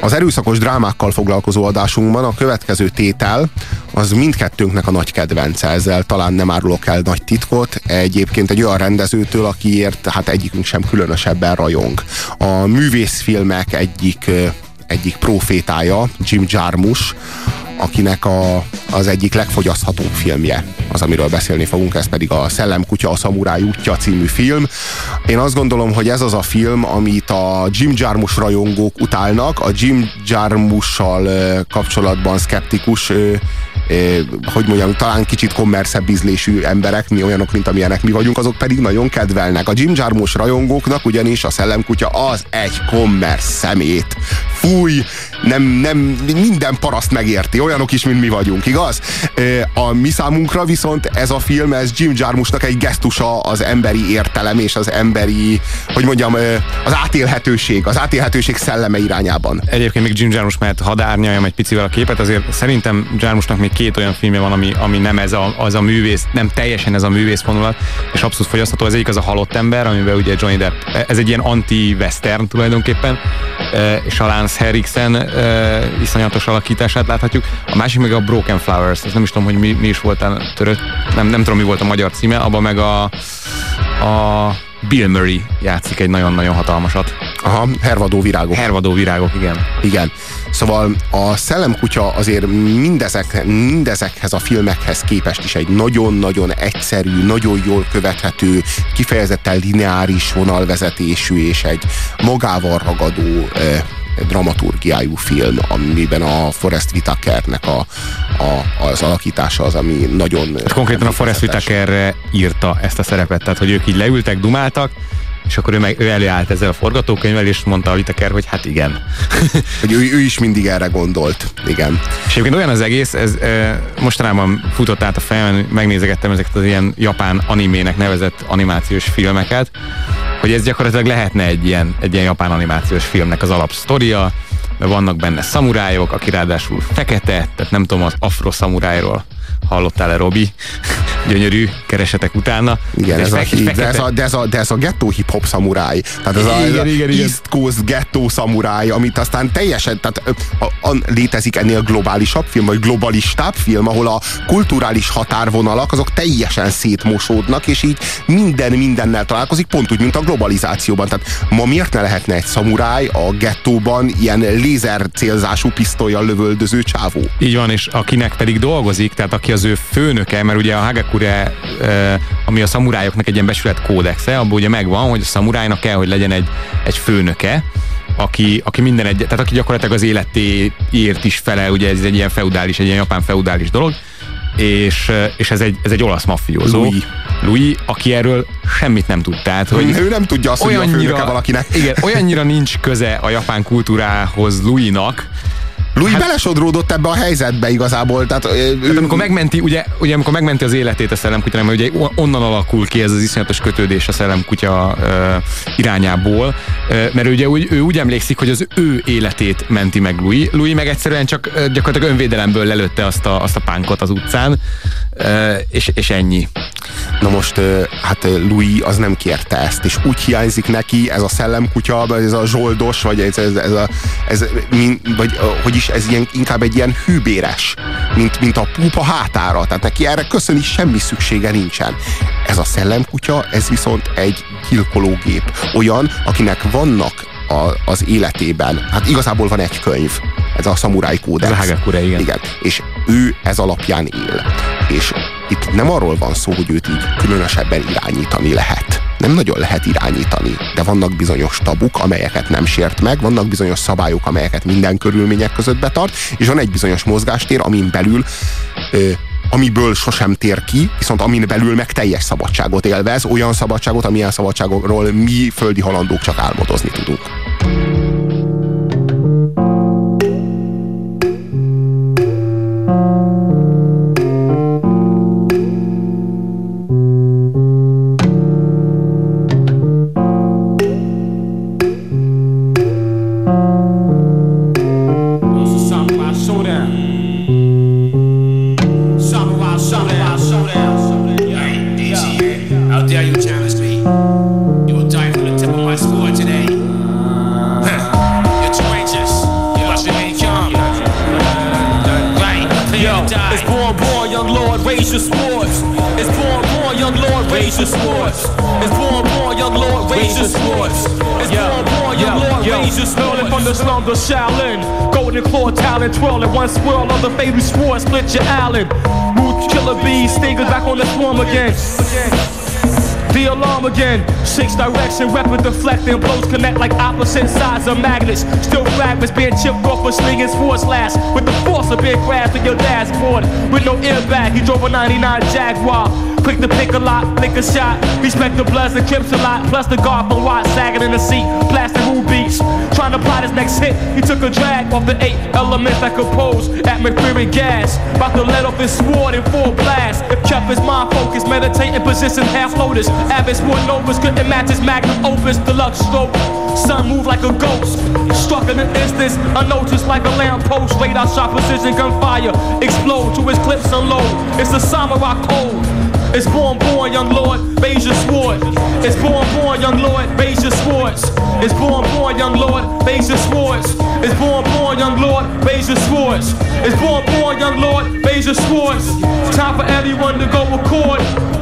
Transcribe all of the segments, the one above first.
Az erőszakos drámákkal foglalkozó adásunkban a következő tétel az mindkettőnknek a nagy kedvence, ezzel talán nem árulok el nagy titkot, egyébként egy olyan rendezőtől, akiért hát egyikünk sem különösebben rajong. A művészfilmek egyik egyik profétája, Jim Jarmusch, akinek a, az egyik legfogyaszthatóbb filmje az, amiről beszélni fogunk, ez pedig a Szellemkutya, a Szamuráj útja című film. Én azt gondolom, hogy ez az a film, amit a Jim Jarmusch rajongók utálnak, a Jim Jarmuschal kapcsolatban szkeptikus hogy mondjam, talán kicsit kommerszebb ízlésű emberek, mi olyanok, mint amilyenek mi vagyunk, azok pedig nagyon kedvelnek. A Jim Jarmusch rajongóknak ugyanis a Szellemkutya az egy kommersz szemét. Fúj, nem, nem, minden paraszt megérti, olyanok is, mint mi vagyunk, igaz? A mi számunkra viszont ez a film, ez Jim Jarmuschnak egy gesztusa az emberi értelem és az emberi, hogy mondjam, az átélhetőség, az átélhetőség szelleme irányában. Egyébként még Jim Jarmusch mert hadárnyaljam egy picivel a képet, azért szerintem Jarmuschnak még két olyan filmje van, ami, ami nem ez a, az a művész, nem teljesen ez a művész vonulat, és abszolút fogyasztható. Az egyik az a halott ember, amiben ugye Johnny Depp, ez egy ilyen anti-western tulajdonképpen, és a Lance Henriksen iszonyatos alakítását láthatjuk. A másik meg a Broken Flowers, ez nem is tudom, hogy mi, mi is voltál törött, nem, nem tudom, mi volt a magyar címe, abban meg a, a Bill Murray játszik egy nagyon-nagyon hatalmasat. Aha, hervadó virágok. Hervadó virágok, igen. Igen. Szóval a Szellemkutya azért mindezek, mindezekhez a filmekhez képest is egy nagyon-nagyon egyszerű, nagyon jól követhető, kifejezetten lineáris vonalvezetésű és egy magával ragadó dramaturgiájú film, amiben a Forrest Whitakernek a, a, az alakítása az, ami nagyon... Hát konkrétan a Forrest Whitaker írta ezt a szerepet, tehát hogy ők így leültek, dumáltak, és akkor ő, meg, ő előállt ezzel a forgatókönyvvel, és mondta a Whittaker, hogy hát igen. hogy ő, ő is mindig erre gondolt. Igen. És egyébként olyan az egész, ez e, mostanában futott át a fejemen, megnézegettem ezeket az ilyen japán animének nevezett animációs filmeket, hogy ez gyakorlatilag lehetne egy ilyen, egy ilyen japán animációs filmnek az alapsztoria, mert vannak benne szamurájok, aki ráadásul fekete, tehát nem tudom, az afro szamurájról hallottál-e, Robi? Gyönyörű, keresetek utána. Igen, ez, a, fekete... de, ez a, de, ez a, de ez a gettó hip-hop szamuráj. Tehát ez igen, a, igen, igen, igen. East Coast gettó szamuráj, amit aztán teljesen, tehát a, a, létezik ennél globálisabb film, vagy globalistább film, ahol a kulturális határvonalak azok teljesen szétmosódnak, és így minden mindennel találkozik, pont úgy, mint a globalizációban. Tehát ma miért ne lehetne egy szamuráj a gettóban ilyen lézer célzású pisztolyjal lövöldöző csávó? Így van, és akinek pedig dolgozik, tehát aki az ő főnöke, mert ugye a Hagakure, ami a szamurájoknak egy ilyen besület kódexe, abban ugye megvan, hogy a szamurájnak kell, hogy legyen egy, egy főnöke, aki, aki minden egy, tehát aki gyakorlatilag az életéért is fele, ugye ez egy ilyen feudális, egy ilyen japán feudális dolog, és, és ez, egy, ez egy olasz maffiózó. Louis. Louis, aki erről semmit nem tud. Tehát, hogy ő nem tudja azt, olyannyira, hogy a valakinek. Igen, olyannyira nincs köze a japán kultúrához Louisnak, Louis hát, belesodródott ebbe a helyzetbe igazából. Tehát, ő, hát amikor megmenti, ugye, ugye amikor megmenti az életét a szellemkutya, mert ugye onnan alakul ki ez az iszonyatos kötődés a szellemkutya uh, irányából, uh, mert ugye úgy, ő úgy emlékszik, hogy az ő életét menti meg Louis. Louis meg egyszerűen csak uh, gyakorlatilag önvédelemből lelőtte azt a, azt a pánkot az utcán, uh, és, és ennyi. Na most, hát Louis az nem kérte ezt, és úgy hiányzik neki ez a szellemkutya, ez a zsoldos, vagy ez, ez, ez, a, ez vagy hogy is ez ilyen, inkább egy ilyen hűbéres, mint, mint a pupa hátára. Tehát neki erre köszöni semmi szüksége nincsen. Ez a szellemkutya, ez viszont egy gyilkológép. Olyan, akinek vannak a, az életében, hát igazából van egy könyv, ez a Samurai Kódex. Ez a Hagakure, igen. igen. És ő ez alapján él. És itt nem arról van szó, hogy őt így különösebben irányítani lehet. Nem nagyon lehet irányítani, de vannak bizonyos tabuk, amelyeket nem sért meg, vannak bizonyos szabályok, amelyeket minden körülmények között betart, és van egy bizonyos mozgástér, amin belül ö, amiből sosem tér ki, viszont amin belül meg teljes szabadságot élvez, olyan szabadságot, amilyen szabadságokról mi földi halandók csak álmodozni tudunk. Raise your swords. It's born, born, young lord, raise your swords. It's born, born, young lord, raise your swords. It's born, born, young lord, raise your swords. from the slums of Shaolin, golden claw talent, twirling one swirl of the fatal sword, split your Allen. Root killer bees, stingers back on the swarm again. The alarm again. Six direction, weapon deflecting. Blows connect like opposite sides of magnets. Still fragments being chipped off a slinging force slash. With the force of being crashed in your dashboard. With no airbag, he drove a 99 Jaguar. Quick to pick a lot, flick a shot. Respect the bloods and crips a lot. Plus the guard from Watt sagging in the seat. Plastic beats. Trying to plot his next hit. He took a drag off the eight elements that compose atmospheric gas. About to let off his sword in full blast. If kept his mind focused, meditating position half lotus. Avis one novas couldn't match his magnum opus. Deluxe stroke. Sun moved like a ghost. Struck in an instant, unnoticed like a lamppost. Radar shot precision gunfire. Explode to his clips unload. It's a samurai code. It's born, born, young lord, raise your sword. It's born, born, young lord, raise your swords. It's born, born, young lord, raise your swords. It's born, born, young lord, raise your swords. It's born, born, young lord, raise your swords. Time for everyone to go record.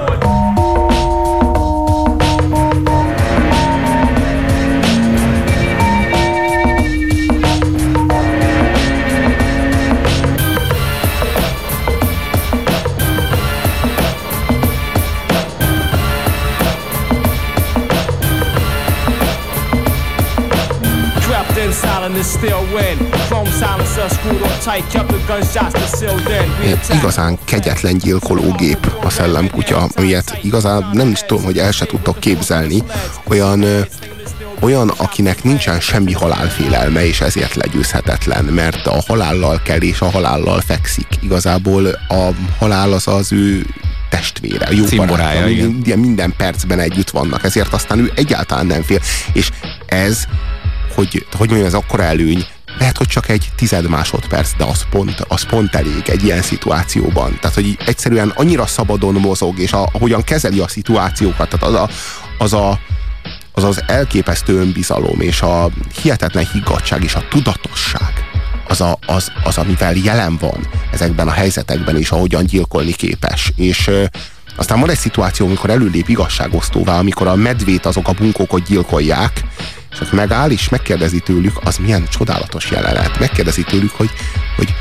Igazán kegyetlen gyilkológép a szellemkutya, ilyet igazán nem is tudom, hogy el se tudtok képzelni, olyan, olyan, akinek nincsen semmi halálfélelme, és ezért legyőzhetetlen, mert a halállal kell, és a halállal fekszik. Igazából a halál az az ő testvére, jó Cimborája, barátja, igen. minden, minden percben együtt vannak, ezért aztán ő egyáltalán nem fél. És ez, hogy, hogy mondjam, ez akkora előny, lehet, hogy csak egy tized másodperc, de az pont, az pont elég egy ilyen szituációban. Tehát, hogy egyszerűen annyira szabadon mozog, és a, ahogyan kezeli a szituációkat, tehát az a, az a az az elképesztő önbizalom, és a hihetetlen higgadság, és a tudatosság, az, a, az, az, amivel jelen van ezekben a helyzetekben, és ahogyan gyilkolni képes. És ö, aztán van egy szituáció, amikor előlép igazságosztóvá, amikor a medvét azok a bunkókot gyilkolják, és ott megáll, és megkérdezi tőlük, az milyen csodálatos jelenet. Megkérdezi tőlük, hogy, hogy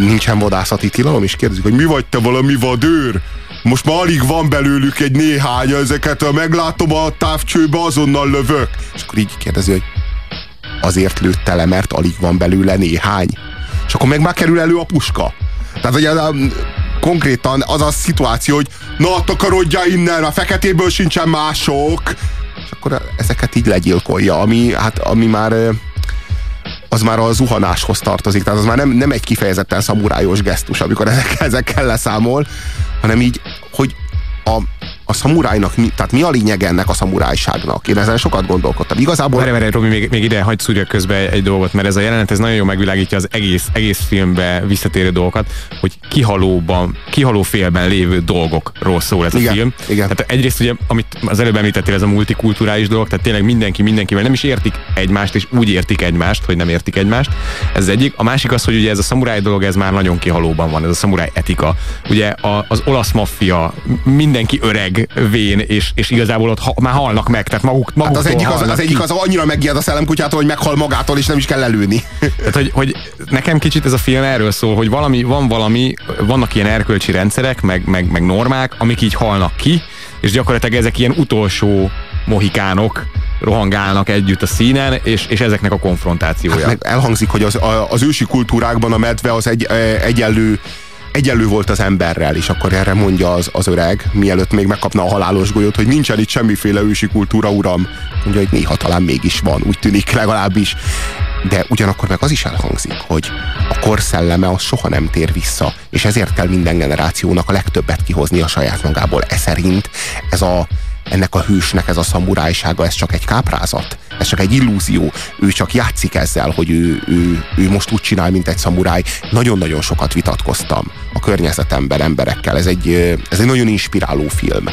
nincsen vadászati tilalom, és kérdezik, hogy mi vagy te valami vadőr? Most már alig van belőlük egy néhány, ezeket ha meglátom a távcsőbe, azonnal lövök. És akkor így kérdezi, hogy azért lőtte le, mert alig van belőle néhány. És akkor meg már kerül elő a puska. Tehát ugye konkrétan az a szituáció, hogy na takarodja innen, a feketéből sincsen mások. Akkor ezeket így legyilkolja, ami, hát, ami már az már a zuhanáshoz tartozik, tehát az már nem, nem egy kifejezetten szamurájos gesztus, amikor ezek, ezekkel leszámol, hanem így, hogy a, a szamurájnak, mi, tehát mi a lényeg ennek a szamurájságnak? Én ezen sokat gondolkodtam. Igazából Várj, várj, Robi, még, még ide hagyd szúrjak közbe egy dolgot, mert ez a jelenet ez nagyon jól megvilágítja az egész, egész filmbe visszatérő dolgokat, hogy kihalóban, kihaló félben lévő dolgokról szól ez a Igen, film. igen. Tehát egyrészt ugye, amit az előbb említettél, ez a multikulturális dolog, tehát tényleg mindenki mindenkivel nem is értik egymást, és úgy értik egymást, hogy nem értik egymást. Ez az egyik. A másik az, hogy ugye ez a szamuráj dolog, ez már nagyon kihalóban van, ez a szamuráj etika. Ugye a, az olasz maffia, mindenki öreg, vén, és, és igazából ott ha, már halnak meg, tehát maguk, hát maguktól az egyik az, az, egyik az annyira megjed a szellemkutyától, hogy meghal magától, és nem is kell lelőni. Tehát, hogy, hogy nekem kicsit ez a film erről szól, hogy valami, van valami, vannak ilyen erkölcsi rendszerek, meg, meg, meg normák, amik így halnak ki, és gyakorlatilag ezek ilyen utolsó mohikánok rohangálnak együtt a színen, és, és ezeknek a konfrontációja. Meg elhangzik, hogy az, az ősi kultúrákban a medve az egy, e, egyenlő egyenlő volt az emberrel, és akkor erre mondja az, az öreg, mielőtt még megkapna a halálos golyót, hogy nincsen itt semmiféle ősi kultúra, uram. Mondja, hogy néha talán mégis van, úgy tűnik legalábbis. De ugyanakkor meg az is elhangzik, hogy a kor szelleme az soha nem tér vissza, és ezért kell minden generációnak a legtöbbet kihozni a saját magából. E szerint ez a, ennek a hősnek ez a szamurájsága, ez csak egy káprázat, ez csak egy illúzió. Ő csak játszik ezzel, hogy ő, ő, ő most úgy csinál, mint egy szamuráj. Nagyon-nagyon sokat vitatkoztam a környezetemben emberekkel. Ez egy, ez egy nagyon inspiráló film.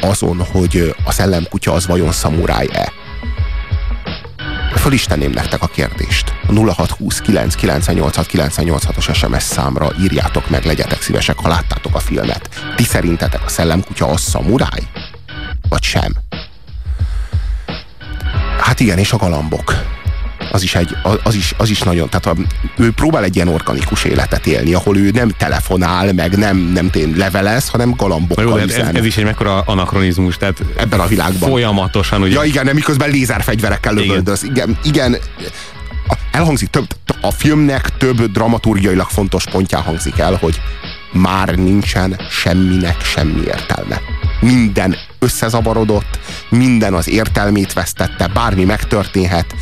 Azon, hogy a szellemkutya az vajon szamuráj-e. Föl is nektek a kérdést. A 0620 998 986 os SMS számra írjátok meg, legyetek szívesek, ha láttátok a filmet. Ti szerintetek a szellemkutya a szamuráj? Vagy sem? Hát igen, és a galambok az is, egy, az is, az is nagyon, tehát a, ő próbál egy ilyen organikus életet élni, ahol ő nem telefonál, meg nem, nem tén levelez, hanem galambokkal Jó, ez, ez, is egy mekkora anakronizmus, tehát ebben a világban. Folyamatosan, ugye. Ja igen, nem miközben lézerfegyverekkel lövöldöz. Igen, igen, elhangzik több, a filmnek több dramaturgiailag fontos pontján hangzik el, hogy már nincsen semminek semmi értelme. Minden összezavarodott, minden az értelmét vesztette, bármi megtörténhet,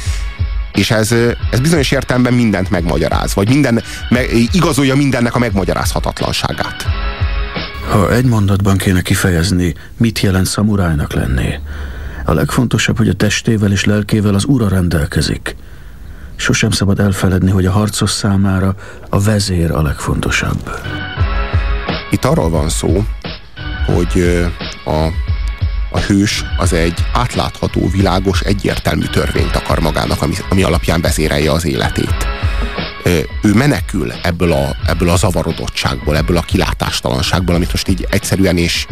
és ez, ez bizonyos értelemben mindent megmagyaráz, vagy minden, meg, igazolja mindennek a megmagyarázhatatlanságát. Ha egy mondatban kéne kifejezni, mit jelent szamurájnak lenni, a legfontosabb, hogy a testével és lelkével az ura rendelkezik. Sosem szabad elfeledni, hogy a harcos számára a vezér a legfontosabb. Itt arról van szó, hogy a a hős az egy átlátható, világos, egyértelmű törvényt akar magának, ami, ami alapján vezérelje az életét. Ő menekül ebből a, ebből a zavarodottságból, ebből a kilátástalanságból, amit most így egyszerűen és,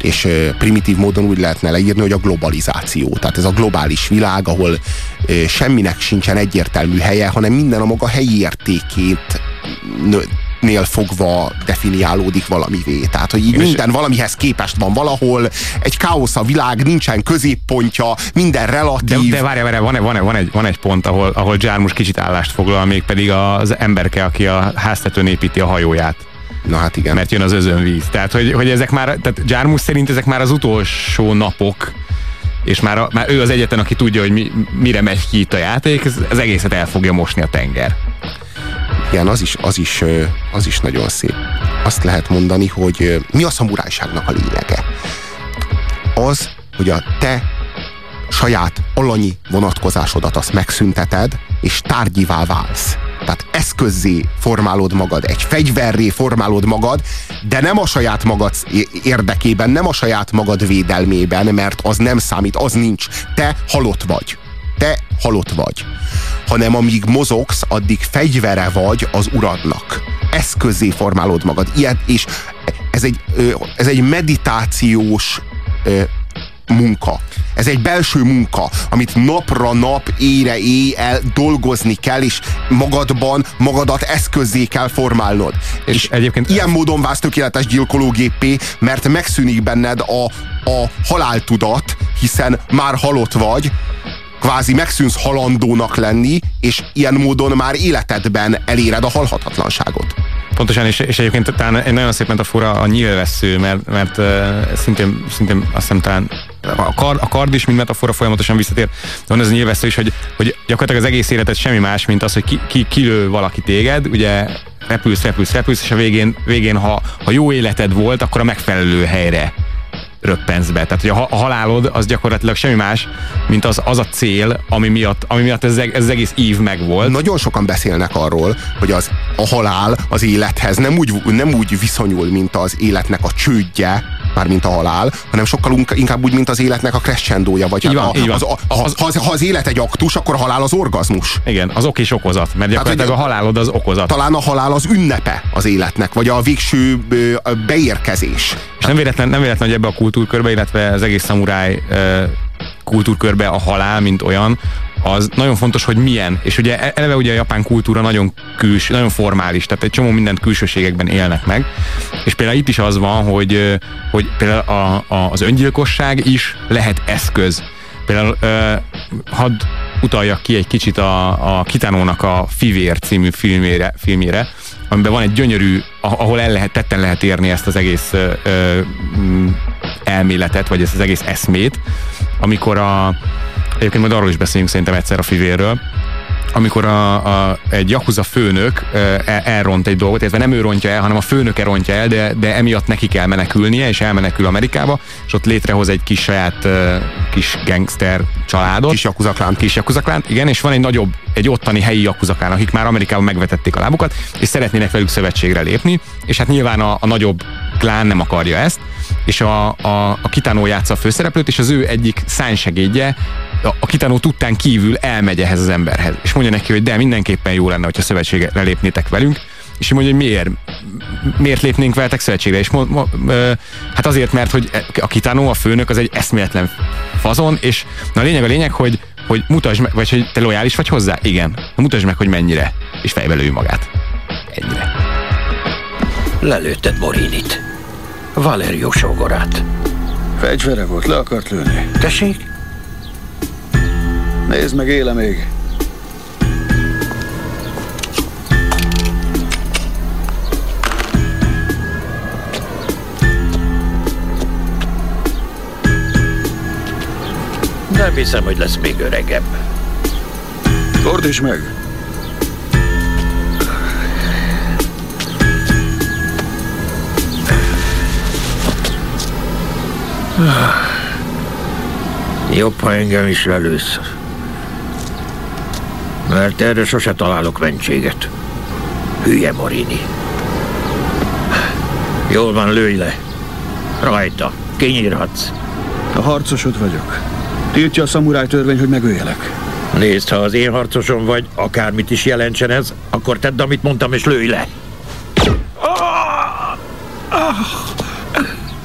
és primitív módon úgy lehetne leírni, hogy a globalizáció. Tehát ez a globális világ, ahol semminek sincsen egyértelmű helye, hanem minden a maga helyi értékét nél fogva definiálódik valamivé. Tehát, hogy így minden valamihez képest van valahol, egy káosz a világ, nincsen középpontja, minden relatív. De, de várj, várj, van, van, van, egy, van egy pont, ahol, ahol Jarmus kicsit állást foglal, még pedig az emberke, aki a háztetőn építi a hajóját. Na hát igen. Mert jön az özönvíz. Tehát, hogy, hogy ezek már, tehát Jarmus szerint ezek már az utolsó napok, és már, a, már ő az egyetlen, aki tudja, hogy mi, mire megy ki itt a játék, ez, az egészet el fogja mosni a tenger. Igen, az is, az is, az is nagyon szép. Azt lehet mondani, hogy mi a szamurájságnak a lényege? Az, hogy a te saját alanyi vonatkozásodat azt megszünteted, és tárgyivá válsz. Tehát eszközzé formálod magad, egy fegyverré formálod magad, de nem a saját magad érdekében, nem a saját magad védelmében, mert az nem számít, az nincs. Te halott vagy. Te halott vagy hanem amíg mozogsz, addig fegyvere vagy az uradnak. Eszközé formálod magad. Ilyen, és ez egy, ez egy meditációs munka. Ez egy belső munka, amit napra nap, ére éjjel dolgozni kell, és magadban magadat eszközzé kell formálnod. És, és egyébként ilyen módon válsz tökéletes gyilkológépé, mert megszűnik benned a, a haláltudat, hiszen már halott vagy, kvázi megszűnsz halandónak lenni, és ilyen módon már életedben eléred a halhatatlanságot. Pontosan, és, és egyébként talán egy nagyon szép metafora a nyilvessző, mert, mert uh, szintén, szintén azt hiszem talán a kard, a kard is, mint metafora folyamatosan visszatér. De van ez a nyilvessző is, hogy, hogy gyakorlatilag az egész életed semmi más, mint az, hogy ki, ki, kilő valaki téged, ugye repülsz, repülsz, repülsz, és a végén, végén ha, ha jó életed volt, akkor a megfelelő helyre röppensz be. Tehát, hogy a, a halálod az gyakorlatilag semmi más, mint az, az a cél, ami miatt, ami miatt ez, ez az egész ív megvolt. Nagyon sokan beszélnek arról, hogy az, a halál az élethez nem úgy, nem úgy viszonyul, mint az életnek a csődje, mármint a halál, hanem sokkal inkább úgy, mint az életnek a crescendója. Vagy így van, a, így. Az, a, az, ha, az, ha az élet egy aktus, akkor a halál az orgazmus. Igen, az ok és okozat, mert gyakorlatilag Tehát, a halálod az okozat. Talán a halál az ünnepe az életnek, vagy a végső beérkezés. És nem véletlen, nem véletlen, hogy ebbe a kultúrkörbe, illetve az egész szamuráj kultúrkörbe a halál, mint olyan, az nagyon fontos, hogy milyen. És ugye e- eleve ugye a japán kultúra nagyon küls, nagyon formális, tehát egy csomó mindent külsőségekben élnek meg. És például itt is az van, hogy, hogy például a, a, az öngyilkosság is lehet eszköz. Például ö, hadd utaljak ki egy kicsit a, a Kitánónak a Fivér című filmére, filmére, amiben van egy gyönyörű, ahol el lehet, tetten lehet érni ezt az egész ö, elméletet, vagy ezt az egész eszmét, amikor a, egyébként majd arról is beszélünk szerintem egyszer a fivérről, amikor a, a, egy Yakuza főnök e, elront egy dolgot, illetve nem ő rontja el, hanem a főnöke rontja el, de, de emiatt neki kell menekülnie, és elmenekül Amerikába, és ott létrehoz egy kis saját kis gangster családot. Kis Yakuza klánt. Kis Yakuza klánt, igen, és van egy nagyobb, egy ottani helyi Yakuza klán, akik már Amerikában megvetették a lábukat, és szeretnének velük szövetségre lépni, és hát nyilván a, a nagyobb klán nem akarja ezt, és a, a, a Kitano játsza a főszereplőt, és az ő egyik szánysegédje a Kitano tudtán kívül elmegy ehhez az emberhez, és mondja neki, hogy de mindenképpen jó lenne, hogyha szövetségre lépnétek velünk, és mondja, hogy miért, miért lépnénk veletek szövetségre, és mo, mo, ö, hát azért, mert hogy a Kitano, a főnök, az egy eszméletlen fazon, és na a lényeg a lényeg, hogy, hogy mutasd meg, vagy hogy te lojális vagy hozzá? Igen. Na, mutasd meg, hogy mennyire, és fejbe lő magát. Ennyire. Lelőtted Morinit. Valerio sógorát. Fegyvere volt, le akart lőni. Tessék? Nézd meg, éle még. Nem hiszem, hogy lesz még öregebb. Fordíts meg! Jobb, ha engem is lelősz. Mert erre sose találok mentséget. Hülye Morini. Jól van, lőj le. Rajta. Kinyírhatsz. A harcosod vagyok. Tiltja a szamuráj törvény, hogy megöljelek. Nézd, ha az én harcosom vagy, akármit is jelentsen ez, akkor tedd, amit mondtam, és lőj le.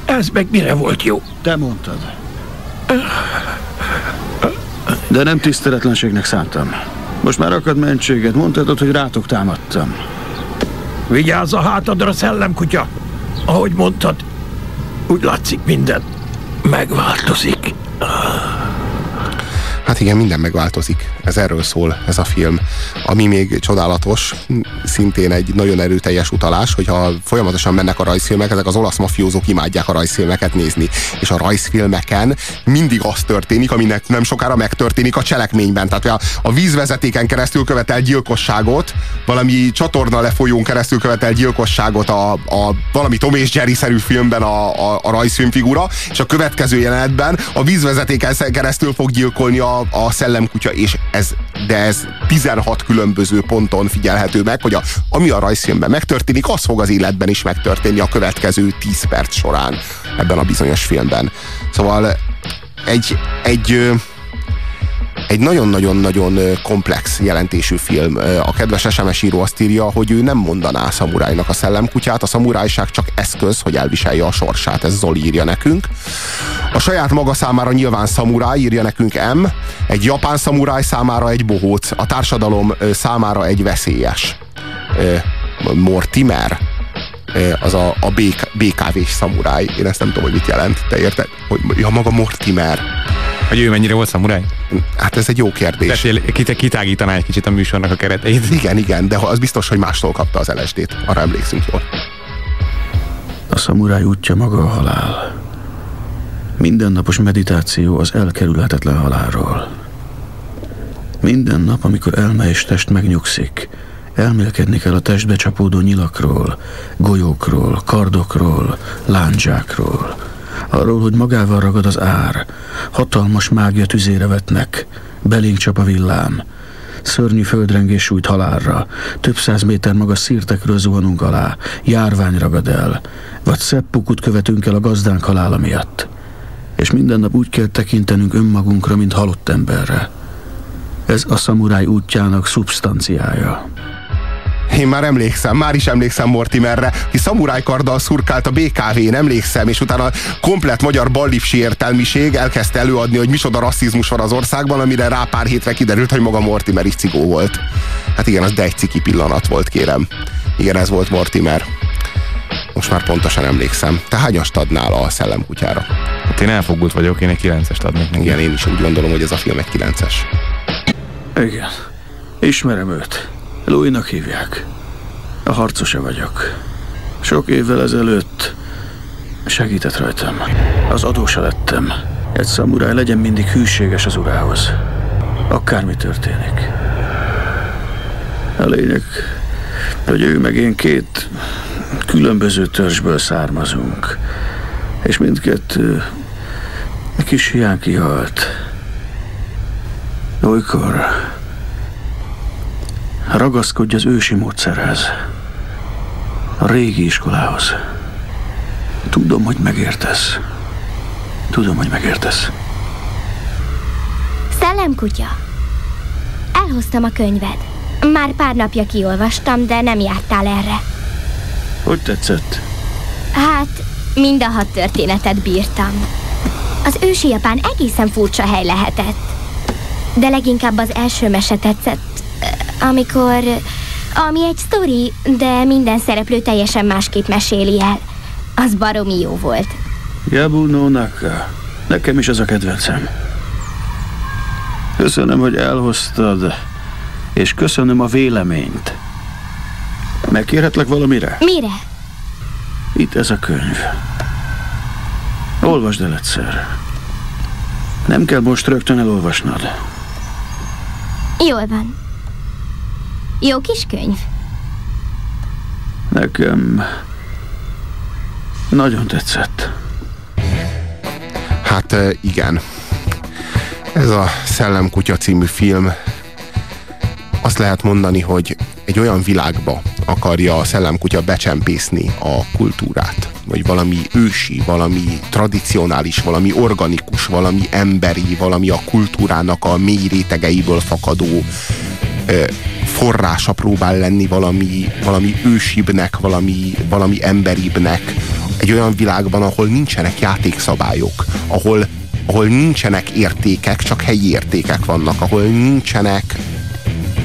Ez meg mire volt jó? Te mondtad. De nem tiszteletlenségnek szántam. Most már akad mentséget. Mondtad, hogy rátok támadtam. Vigyázz a hátadra, szellemkutya! Ahogy mondtad, úgy látszik minden megváltozik. Hát igen, minden megváltozik. Ez erről szól, ez a film. Ami még csodálatos, szintén egy nagyon erőteljes utalás, hogyha folyamatosan mennek a rajzfilmek, ezek az olasz mafiózók imádják a rajzfilmeket nézni. És a rajzfilmeken mindig az történik, aminek nem sokára megtörténik a cselekményben. Tehát a, a vízvezetéken keresztül követel gyilkosságot, valami csatorna lefolyón keresztül követel gyilkosságot a, a valami Tom és Jerry-szerű filmben a, a, a rajzfilmfigura, és a következő jelenetben a vízvezetéken keresztül fog gyilkolni a, a szellemkutya, és ez, de ez 16 különböző ponton figyelhető meg, hogy a, ami a rajzfilmben megtörténik, az fog az életben is megtörténni a következő 10 perc során ebben a bizonyos filmben. Szóval egy, egy egy nagyon-nagyon-nagyon komplex jelentésű film. A kedves SMS író azt írja, hogy ő nem mondaná a szamurájnak a szellemkutyát, a szamurájság csak eszköz, hogy elviselje a sorsát, ez Zoli írja nekünk. A saját maga számára nyilván szamuráj, írja nekünk M, egy japán szamuráj számára egy bohóc, a társadalom számára egy veszélyes. Mortimer, az a, a BK, BKV-s szamuráj. Én ezt nem tudom, hogy mit jelent. Te érted? Hogy, ja, maga Mortimer. Hogy ő mennyire volt szamuráj? Hát ez egy jó kérdés. Tehát kit, kitágítaná egy kicsit a műsornak a kereteit. Igen, igen, de az biztos, hogy mástól kapta az LSD-t. Arra emlékszünk jól. A szamuráj útja maga a halál. Mindennapos meditáció az elkerülhetetlen halálról. Minden nap, amikor elme és test megnyugszik, elmélkedni kell a testbe csapódó nyilakról, golyókról, kardokról, lándzsákról, arról, hogy magával ragad az ár, hatalmas mágia tüzére vetnek, belénk csap a villám, szörnyű földrengés sújt halálra, több száz méter magas szírtekről zuhanunk alá, járvány ragad el, vagy szebb pukut követünk el a gazdánk halála miatt. És minden nap úgy kell tekintenünk önmagunkra, mint halott emberre. Ez a szamuráj útjának szubstanciája. Én már emlékszem, már is emlékszem Mortimerre, ki szamurájkarddal szurkált a BKV-n, emlékszem, és utána komplet magyar ballifsi értelmiség elkezdte előadni, hogy micsoda rasszizmus van az országban, amire rá pár hétre kiderült, hogy maga Mortimer is cigó volt. Hát igen, az de egy ciki pillanat volt, kérem. Igen, ez volt Mortimer. Most már pontosan emlékszem. Te hányast adnál a szellemkutyára? Hát én elfogult vagyok, én egy 9-est adnék neki. Igen, én is úgy gondolom, hogy ez a film egy 9-es. Igen. Ismerem őt. Louis-nak hívják. A harcosa vagyok. Sok évvel ezelőtt segített rajtam. Az adósa lettem. Egy szamuráj legyen mindig hűséges az urához. Akármi történik. A lényeg, hogy ő meg én két különböző törzsből származunk. És mindkettő kis hiány kihalt. Olykor Ragaszkodj az ősi módszerhez. A régi iskolához. Tudom, hogy megértesz. Tudom, hogy megértesz. Szellemkutya. Elhoztam a könyved. Már pár napja kiolvastam, de nem jártál erre. Hogy tetszett? Hát, mind a hat történetet bírtam. Az ősi Japán egészen furcsa hely lehetett. De leginkább az első mese tetszett, amikor... Ami egy sztori, de minden szereplő teljesen másképp meséli el. Az baromi jó volt. Yabu no Naka. Nekem is ez a kedvencem. Köszönöm, hogy elhoztad, és köszönöm a véleményt. Megkérhetlek valamire? Mire? Itt ez a könyv. Olvasd el egyszer. Nem kell most rögtön elolvasnod. Jól van. Jó kis könyv. Nekem nagyon tetszett. Hát ö, igen. Ez a Szellemkutya című film azt lehet mondani, hogy egy olyan világba akarja a szellemkutya becsempészni a kultúrát. Vagy valami ősi, valami tradicionális, valami organikus, valami emberi, valami a kultúrának a mély rétegeiből fakadó ö, forrása próbál lenni valami, valami ősibbnek, valami, valami emberibbnek. Egy olyan világban, ahol nincsenek játékszabályok, ahol, ahol nincsenek értékek, csak helyi értékek vannak, ahol nincsenek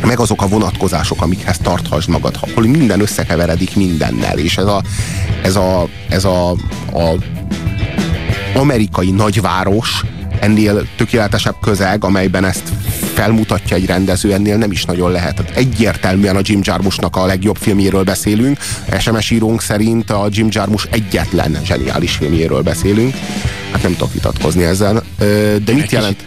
meg azok a vonatkozások, amikhez tarthasd magad, ahol minden összekeveredik mindennel, és ez a, ez a, ez a, a amerikai nagyváros ennél tökéletesebb közeg, amelyben ezt felmutatja egy rendező, ennél nem is nagyon lehet. Egyértelműen a Jim Jarmusnak a legjobb filmjéről beszélünk, SMS írónk szerint a Jim Jarmus egyetlen zseniális filmjéről beszélünk. Hát nem tudok vitatkozni ezzel. De mit jelent,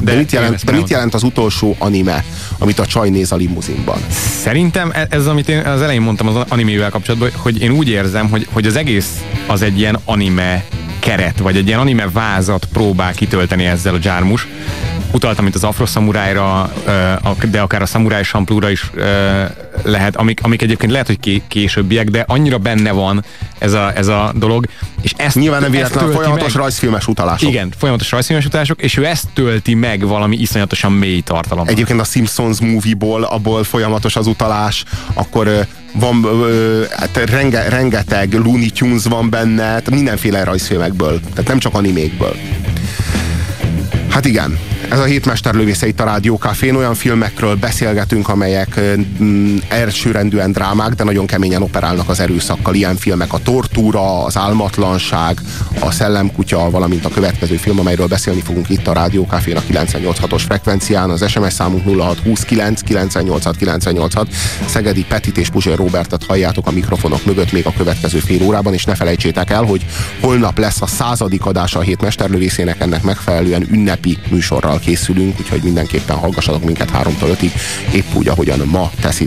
de de mit jelent, de mit jelent az utolsó anime, amit a csaj néz a limuzinban? Szerintem e- ez, amit én az elején mondtam az animével kapcsolatban, hogy én úgy érzem, hogy, hogy az egész az egy ilyen anime keret, vagy egy ilyen anime vázat próbál kitölteni ezzel a Jarmus. Utaltam itt az Afro Samurájra, de akár a Samurai Champloo-ra is lehet, amik, amik egyébként lehet, hogy ké- későbbiek, de annyira benne van ez a, ez a dolog, és ezt Nyilván nem véletlen folyamatos meg. rajzfilmes utalások. Igen, folyamatos rajzfilmes utások, és ő ezt tölti meg valami iszonyatosan mély tartalommal. Egyébként a Simpsons movie-ból, abból folyamatos az utalás, akkor van ö, hát renge, rengeteg Looney Tunes van benne, mindenféle rajzfilmekből, tehát nem csak animékből. Hát igen, ez a hétmesterlövésze itt a Rádió Cafén, olyan filmekről beszélgetünk, amelyek mm, elsőrendűen drámák, de nagyon keményen operálnak az erőszakkal. Ilyen filmek a Tortúra, az Álmatlanság, a Szellemkutya, valamint a következő film, amelyről beszélni fogunk itt a Rádió Cafén a 986-os frekvencián. Az SMS számunk 0629 986 986. Szegedi Petit és Puzsér Robertet halljátok a mikrofonok mögött még a következő fél órában, és ne felejtsétek el, hogy holnap lesz a századik adása a hétmesterlövészének, ennek megfelelően ünnepi műsorral készülünk, úgyhogy mindenképpen hallgassatok minket 3-tól 5-ig, épp úgy, ahogyan ma teszitek.